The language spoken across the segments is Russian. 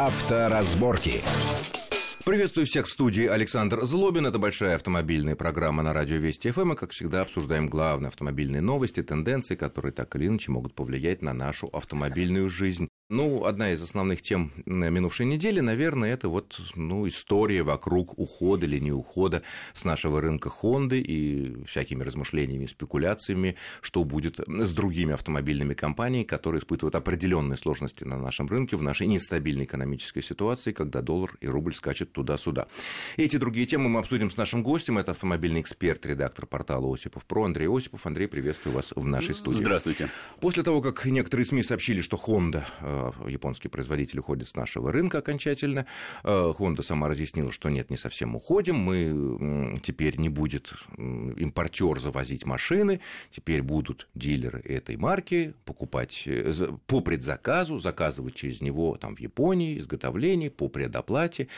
Авторазборки. Приветствую всех в студии Александр Злобин. Это большая автомобильная программа на радио Вести ФМ. И, как всегда, обсуждаем главные автомобильные новости, тенденции, которые так или иначе могут повлиять на нашу автомобильную жизнь. Ну, одна из основных тем минувшей недели, наверное, это вот ну, история вокруг ухода или не ухода с нашего рынка Хонды и всякими размышлениями, спекуляциями, что будет с другими автомобильными компаниями, которые испытывают определенные сложности на нашем рынке в нашей нестабильной экономической ситуации, когда доллар и рубль скачут туда-сюда. Эти другие темы мы обсудим с нашим гостем. Это автомобильный эксперт, редактор портала Осипов Про Андрей Осипов. Андрей, приветствую вас в нашей студии. Здравствуйте. После того, как некоторые СМИ сообщили, что Honda японский производитель уходит с нашего рынка окончательно. Э, Honda сама разъяснила, что нет, не совсем уходим. Мы теперь не будет импортер завозить машины, теперь будут дилеры этой марки покупать э, по предзаказу, заказывать через него там в Японии, изготовление, по предоплате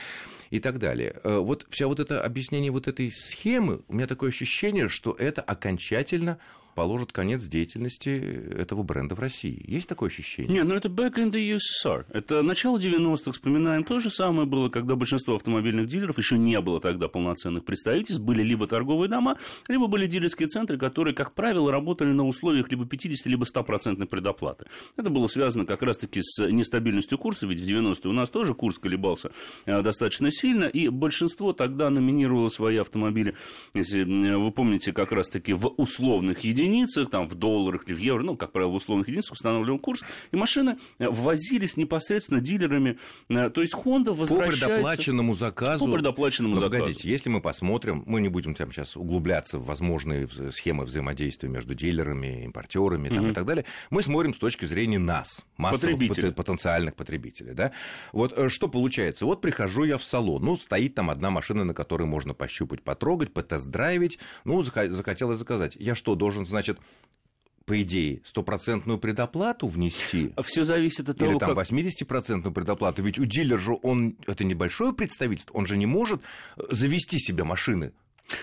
и так далее. Э, вот вся вот это объяснение вот этой схемы, у меня такое ощущение, что это окончательно положит конец деятельности этого бренда в России. Есть такое ощущение? Нет, ну это back in the USSR. Это начало 90-х, вспоминаем. То же самое было, когда большинство автомобильных дилеров, еще не было тогда полноценных представительств, были либо торговые дома, либо были дилерские центры, которые, как правило, работали на условиях либо 50, либо 100% предоплаты. Это было связано как раз-таки с нестабильностью курса, ведь в 90-е у нас тоже курс колебался э, достаточно сильно, и большинство тогда номинировало свои автомобили, если вы помните, как раз-таки в условных единицах, единицах, там, в долларах или в евро, ну, как правило, в условных единицах устанавливаем курс, и машины э, ввозились непосредственно дилерами. Э, то есть Honda возвращается... По предоплаченному заказу. По предоплаченному Но, заказу. Погодите, если мы посмотрим, мы не будем там сейчас углубляться в возможные схемы взаимодействия между дилерами, импортерами там, угу. и так далее, мы смотрим с точки зрения нас, массовых Потребители. потенциальных потребителей. Да? Вот э, что получается? Вот прихожу я в салон, ну, стоит там одна машина, на которой можно пощупать, потрогать, потест-драйвить, ну, захотелось заказать. Я что, должен значит, по идее, стопроцентную предоплату внести. Все зависит от того, Или там как... 80-процентную предоплату. Ведь у дилера же он, это небольшое представительство, он же не может завести себе машины,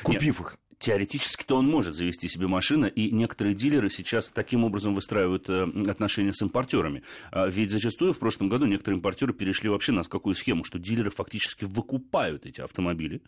купив Нет. их. Теоретически-то он может завести себе машину, и некоторые дилеры сейчас таким образом выстраивают э, отношения с импортерами. А ведь зачастую в прошлом году некоторые импортеры перешли вообще на какую схему, что дилеры фактически выкупают эти автомобили,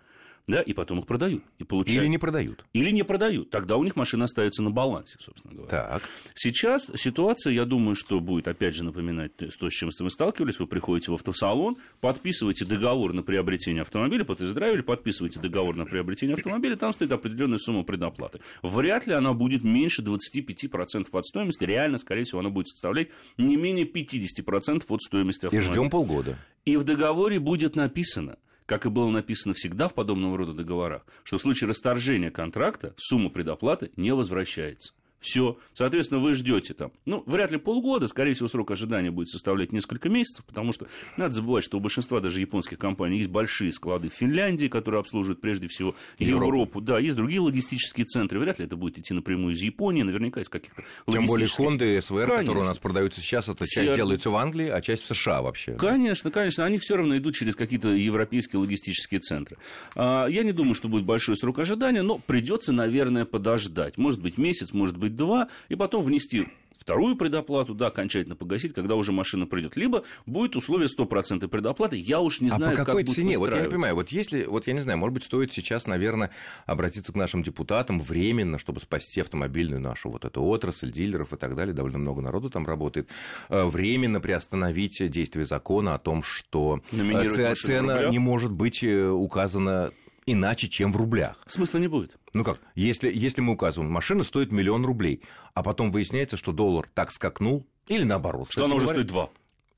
да, и потом их продают. И получают... Или не продают. Или не продают. Тогда у них машина остается на балансе, собственно говоря. Так. Сейчас ситуация, я думаю, что будет, опять же, напоминать то, с чем мы сталкивались. Вы приходите в автосалон, подписываете договор на приобретение автомобиля, потездравили, подписываете договор на приобретение автомобиля, там стоит определенная сумма предоплаты. Вряд ли она будет меньше 25% от стоимости. Реально, скорее всего, она будет составлять не менее 50% от стоимости автомобиля. И ждем полгода. И в договоре будет написано – как и было написано всегда в подобного рода договорах, что в случае расторжения контракта сумма предоплаты не возвращается. Все. Соответственно, вы ждете там, ну, вряд ли полгода, скорее всего, срок ожидания будет составлять несколько месяцев, потому что надо забывать, что у большинства даже японских компаний есть большие склады в Финляндии, которые обслуживают прежде всего Европу. Европу. Да, есть другие логистические центры. Вряд ли это будет идти напрямую из Японии, наверняка из каких-то Тем более Honda СВР, Конечно. которые у нас продаются сейчас, это часть Все... делается в Англии, а часть в США вообще. Конечно, конечно. Они все равно идут через какие-то европейские логистические центры. А, я не думаю, что будет большой срок ожидания, но придется, наверное, подождать. Может быть, месяц, может быть, два, и потом внести вторую предоплату, да, окончательно погасить, когда уже машина придет. Либо будет условие стопроцентной предоплаты. Я уж не знаю, а по какой как цене? Вот я не понимаю, вот если, вот я не знаю, может быть, стоит сейчас, наверное, обратиться к нашим депутатам временно, чтобы спасти автомобильную нашу вот эту отрасль, дилеров и так далее, довольно много народу там работает, э, временно приостановить действие закона о том, что э, цена не может быть э, указана иначе, чем в рублях. Смысла не будет. Ну как, если, если мы указываем, машина стоит миллион рублей, а потом выясняется, что доллар так скакнул, или наоборот. Что она уже говоря, стоит два.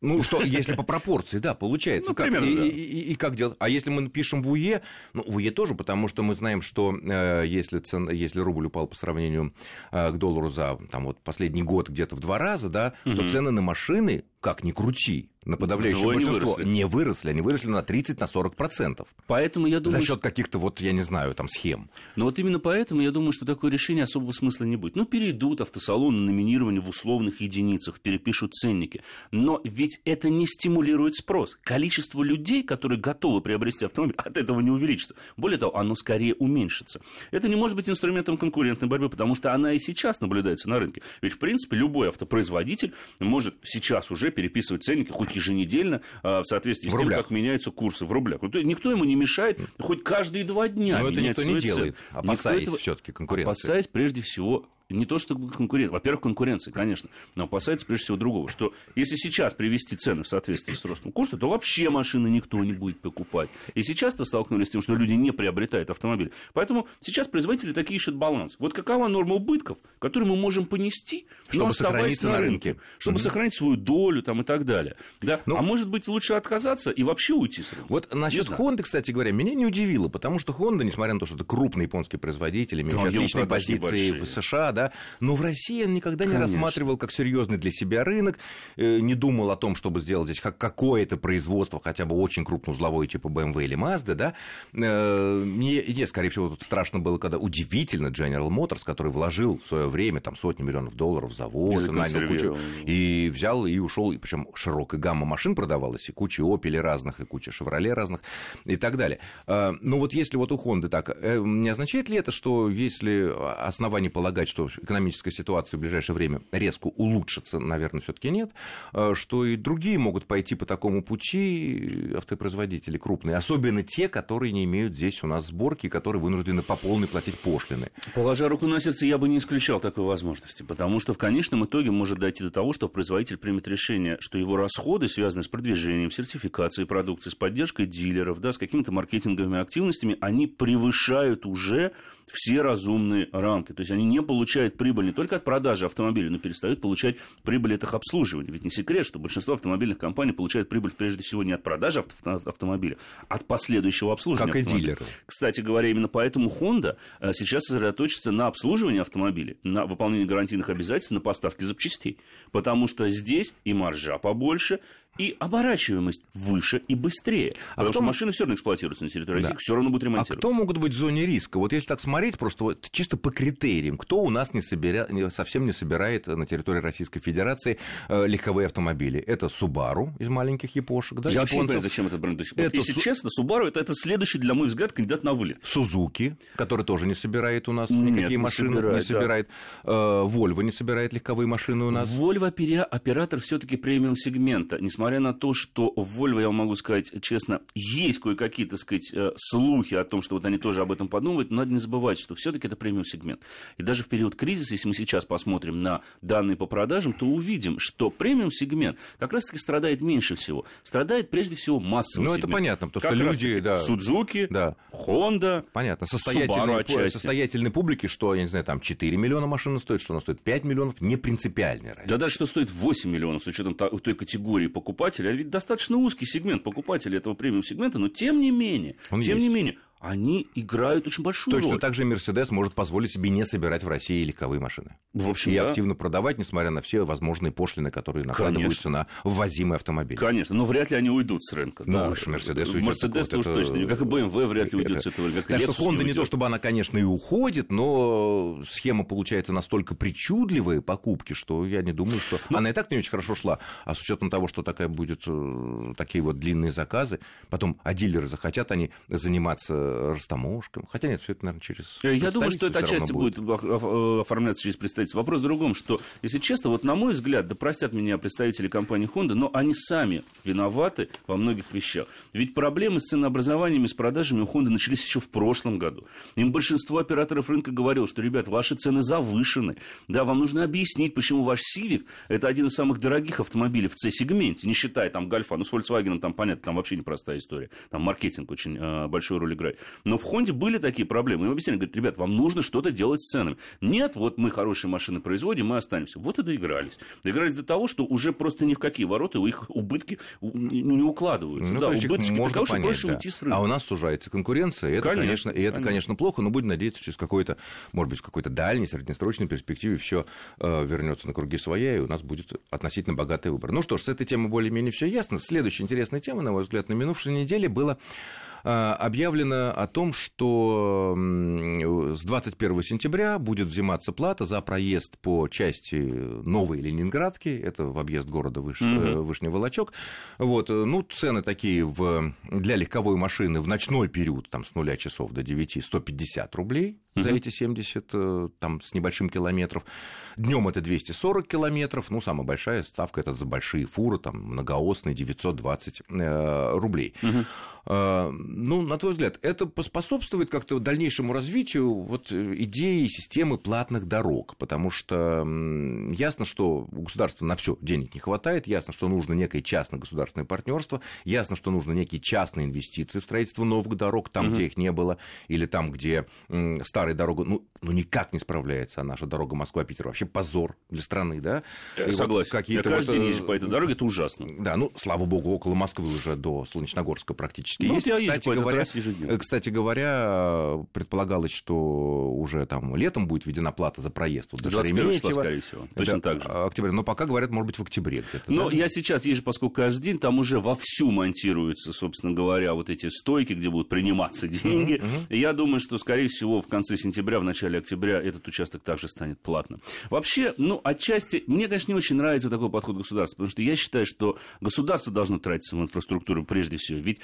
Ну, что, если по пропорции, да, получается. Ну, как, примерно, и, да. и, и, и как делать? А если мы пишем в УЕ, ну, в УЕ тоже, потому что мы знаем, что э, если, цен, если рубль упал по сравнению э, к доллару за там, вот, последний год где-то в два раза, да, угу. то цены на машины, как ни крути, на подавляющее Вдвое большинство не выросли. не выросли, они выросли на 30 на 40 процентов. Поэтому я думаю, за счет что... каких-то вот я не знаю там схем. Но вот именно поэтому я думаю, что такое решение особого смысла не будет. Ну перейдут автосалоны номинирование в условных единицах, перепишут ценники, но ведь это не стимулирует спрос. Количество людей, которые готовы приобрести автомобиль, от этого не увеличится. Более того, оно скорее уменьшится. Это не может быть инструментом конкурентной борьбы, потому что она и сейчас наблюдается на рынке. Ведь в принципе любой автопроизводитель может сейчас уже переписывать ценники хоть еженедельно в соответствии в с тем, рублях. как меняются курсы в рублях. Никто ему не мешает хоть каждые два дня Но это никто не делает, опасаясь все-таки конкуренции. Опасаясь прежде всего не то, что конкурент, во-первых, конкуренции, конечно, но опасается прежде всего другого, что если сейчас привести цены в соответствии с ростом курса, то вообще машины никто не будет покупать. И сейчас-то столкнулись с тем, что люди не приобретают автомобиль. Поэтому сейчас производители такие ищут баланс. Вот какова норма убытков, которую мы можем понести, чтобы сохраниться на рынке, рынке чтобы угу. сохранить свою долю там, и так далее. Да? Ну, а может быть, лучше отказаться и вообще уйти с рынка? Вот насчет Honda, кстати говоря, меня не удивило, потому что Honda, несмотря на то, что это крупный японский производитель, имеющий отличные позиции в США, да, да, но в России он никогда Конечно. не рассматривал как серьезный для себя рынок, э, не думал о том, чтобы сделать здесь как какое-то производство, хотя бы очень крупноузловое, типа BMW или Mazda, да. Э, мне, нет, скорее всего, тут страшно было, когда удивительно General Motors, который вложил в свое время там сотни миллионов долларов в завод, нанял кучу, и взял и ушел, и причем широкая гамма машин продавалась, и куча Opel разных, и куча Chevrolet разных, и так далее. Э, но вот если вот у Honda так, не означает ли это, что если основания полагать, что экономическая ситуация в ближайшее время резко улучшится, наверное, все-таки нет, э, что и другие могут пойти по такому пути, автопроизводители крупные, особенно те, которые не имеют здесь у нас сборки, которые вынуждены по полной платить пошлины. Положа руку на сердце, я бы не исключал такой возможности, потому что в конечном итоге может дойти до того, что производитель примет решение, что его расходы, связанные с продвижением, сертификацией продукции, с поддержкой дилеров, да, с какими-то маркетинговыми активностями, они превышают уже все разумные рамки. То есть они не получают прибыль не только от продажи автомобилей, но перестают получать прибыль от их обслуживания. Ведь не секрет, что большинство автомобильных компаний получают прибыль прежде всего не от продажи автомобиля, а от последующего обслуживания. Как и дилеры. Кстати говоря, именно поэтому Honda э, сейчас сосредоточится на обслуживании автомобиля, на выполнении гарантийных обязательств, на поставке запчастей. Потому что здесь и маржа побольше, и оборачиваемость выше и быстрее. А потому кто... что машины все равно эксплуатируются на территории да. России, все равно будут ремонтировать. А кто могут быть в зоне риска? Вот если так смотреть, просто вот чисто по критериям, кто у нас не собира... совсем не собирает на территории Российской Федерации э, легковые автомобили? Это Subaru из маленьких япошек. Да, Я вообще не понимаю, зачем этот бренд до сих пор. Это Если су... честно, Subaru это, это следующий, для моего взгляда, кандидат на вылет. Сузуки, который тоже не собирает у нас никакие Нет, машины, не собирает. Не собирает. Да. Э, Volvo не собирает легковые машины у нас. Volvo оператор все-таки премиум сегмента, несмотря на то, что в Volvo, я вам могу сказать честно, есть кое-какие, так сказать, э, слухи о том, что вот они тоже об этом подумывают, но надо не забывать, что все-таки это премиум сегмент. И даже в период кризиса, если мы сейчас посмотрим на данные по продажам, то увидим, что премиум сегмент как раз-таки страдает меньше всего. Страдает прежде всего массовый Ну, это понятно, потому что люди, да. Судзуки, да. Honda, Понятно, состоятельной, состоятельной публики, что, я не знаю, там 4 миллиона машин стоит, что она стоит 5 миллионов, не принципиальная разница. Да даже что стоит 8 миллионов с учетом той категории покупателя, а ведь достаточно достаточно узкий сегмент покупателей этого премиум-сегмента, но тем не менее, Он тем есть. не менее, они играют очень большую Точно роль. так же Мерседес может позволить себе не собирать в России легковые машины. В общем, и да. активно продавать, несмотря на все возможные пошлины, которые накладываются Конечно. на ввозимые автомобили. Конечно, но вряд ли они уйдут с рынка. Ну, да. Мерседес уйдет. Мерседес уж это... точно, как и BMW вряд ли уйдет это... с этого рынка. Так что Honda не то, чтобы она, конечно, и уходит, но схема получается настолько причудливые покупки, что я не думаю, что... Но... Она и так не очень хорошо шла, а с учетом того, что такая будет, э, такие вот длинные заказы, потом, а дилеры захотят они заниматься растаможкой, слишком. Хотя нет, все это, наверное, через э, Я думаю, что это отчасти будет. будет э, оформляться через представительство. Вопрос в другом, что, если честно, вот на мой взгляд, да простят меня представители компании Honda, но они сами виноваты во многих вещах. Ведь проблемы с ценообразованием и с продажами у Honda начались еще в прошлом году. Им большинство операторов рынка говорило, что, ребят, ваши цены завышены. Да, вам нужно объяснить, почему ваш Civic – это один из самых дорогих автомобилей в C-сегменте, не считая там Гольфа. Ну, с Volkswagen там, понятно, там вообще непростая история. Там маркетинг очень э, большую роль играет. Но в Honda были такие проблемы. Им объясняли, говорят, ребят, вам нужно что-то делать с ценами. Нет, вот мы хорошие машины производим, мы останемся. Вот и доигрались. Доигрались до того, что уже просто ни в какие ворота у их убытки не укладываются. Ну, да, убытки можно таковы, понять, проще да. уйти с рынка. А у нас сужается конкуренция, и это, конечно, конечно, и это, конечно. конечно, плохо, но будем надеяться, через какой-то, может быть, в какой-то дальней, среднесрочной перспективе все э, вернется на круги своя, и у нас будет относительно богатый выбор. Ну что ж, с этой темой более-менее все ясно. Следующая интересная тема, на мой взгляд, на минувшей неделе было объявлено о том, что с 21 сентября будет взиматься плата за проезд по части Новой Ленинградки, это в объезд города Выш... mm-hmm. Вышний Волочок. Вот, э, ну, цены такие в... для легковой машины в ночной период, там, с нуля часов до 9, 150 рублей за эти 70 э, там, с небольшим километров. Днем это 240 километров. Ну, самая большая ставка это за большие фуры, там, многоосные 920 э, рублей. Угу. Э, ну, на твой взгляд, это поспособствует как-то дальнейшему развитию вот, э, идеи системы платных дорог? Потому что ясно, что у государства на все денег не хватает, ясно, что нужно некое частно-государственное партнерство, ясно, что нужно некие частные инвестиции в строительство новых дорог, там, угу. где их не было, или там, где старая дорога, ну, ну никак не справляется наша дорога Москва-Питер, вообще позор для страны, да? И Согласен. Вот Я каждый вот, день езжу по этой дороге, это ужасно. Да, ну, слава богу, около Москвы уже до Солнечногорска практически ну, есть. Кстати, говоря, кстати говоря, предполагалось, что уже там летом будет введена плата за проезд. Вот, 21 числа, скорее всего. Точно да, так же. Октября. Но пока говорят, может быть, в октябре где-то. Но да? я сейчас езжу, поскольку каждый день там уже вовсю монтируются, собственно говоря, вот эти стойки, где будут приниматься деньги. Uh-huh. Я думаю, что, скорее всего, в конце сентября, в начале октября этот участок также станет платным. Вообще, ну, отчасти, мне, конечно, не очень нравится такой подход государства, потому что я считаю, что государство должно тратиться в инфраструктуру прежде всего. Ведь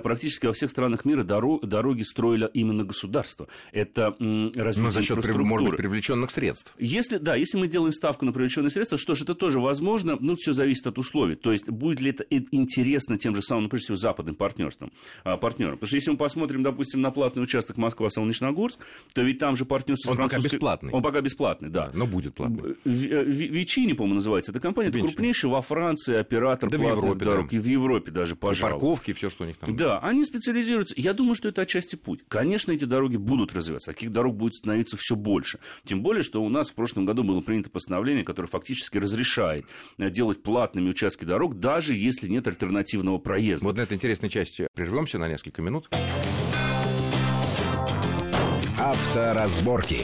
практически во всех странах мира дороги строили именно государство. Это развитие Но за счет, может быть, привлеченных средств. Если, да, если мы делаем ставку на привлеченные средства, что ж, это тоже возможно, но все зависит от условий. То есть, будет ли это интересно тем же самым, ну, прежде всего, западным партнерством, а, партнерам. Потому что если мы посмотрим, допустим, на платный участок Москва-Солнечногорск, то ведь там же партнерство Он французской... пока бесплатный. Он пока бесплатный, да. но будет платный. Э, Вичини, по-моему, называется эта компания. Это крупнейший во Франции оператор да платных в Европе, дорог. Да. И в Европе даже, пожалуй. И парковки, все, что у них там. Да, они специализируются. Я думаю, что это отчасти путь. Конечно, эти дороги будут развиваться. Таких дорог будет становиться все больше. Тем более, что у нас в прошлом году было принято постановление, которое фактически разрешает э, делать платными участки дорог, даже если нет альтернативного проезда. Вот на этой интересной части прервемся на несколько минут. Авторазборки.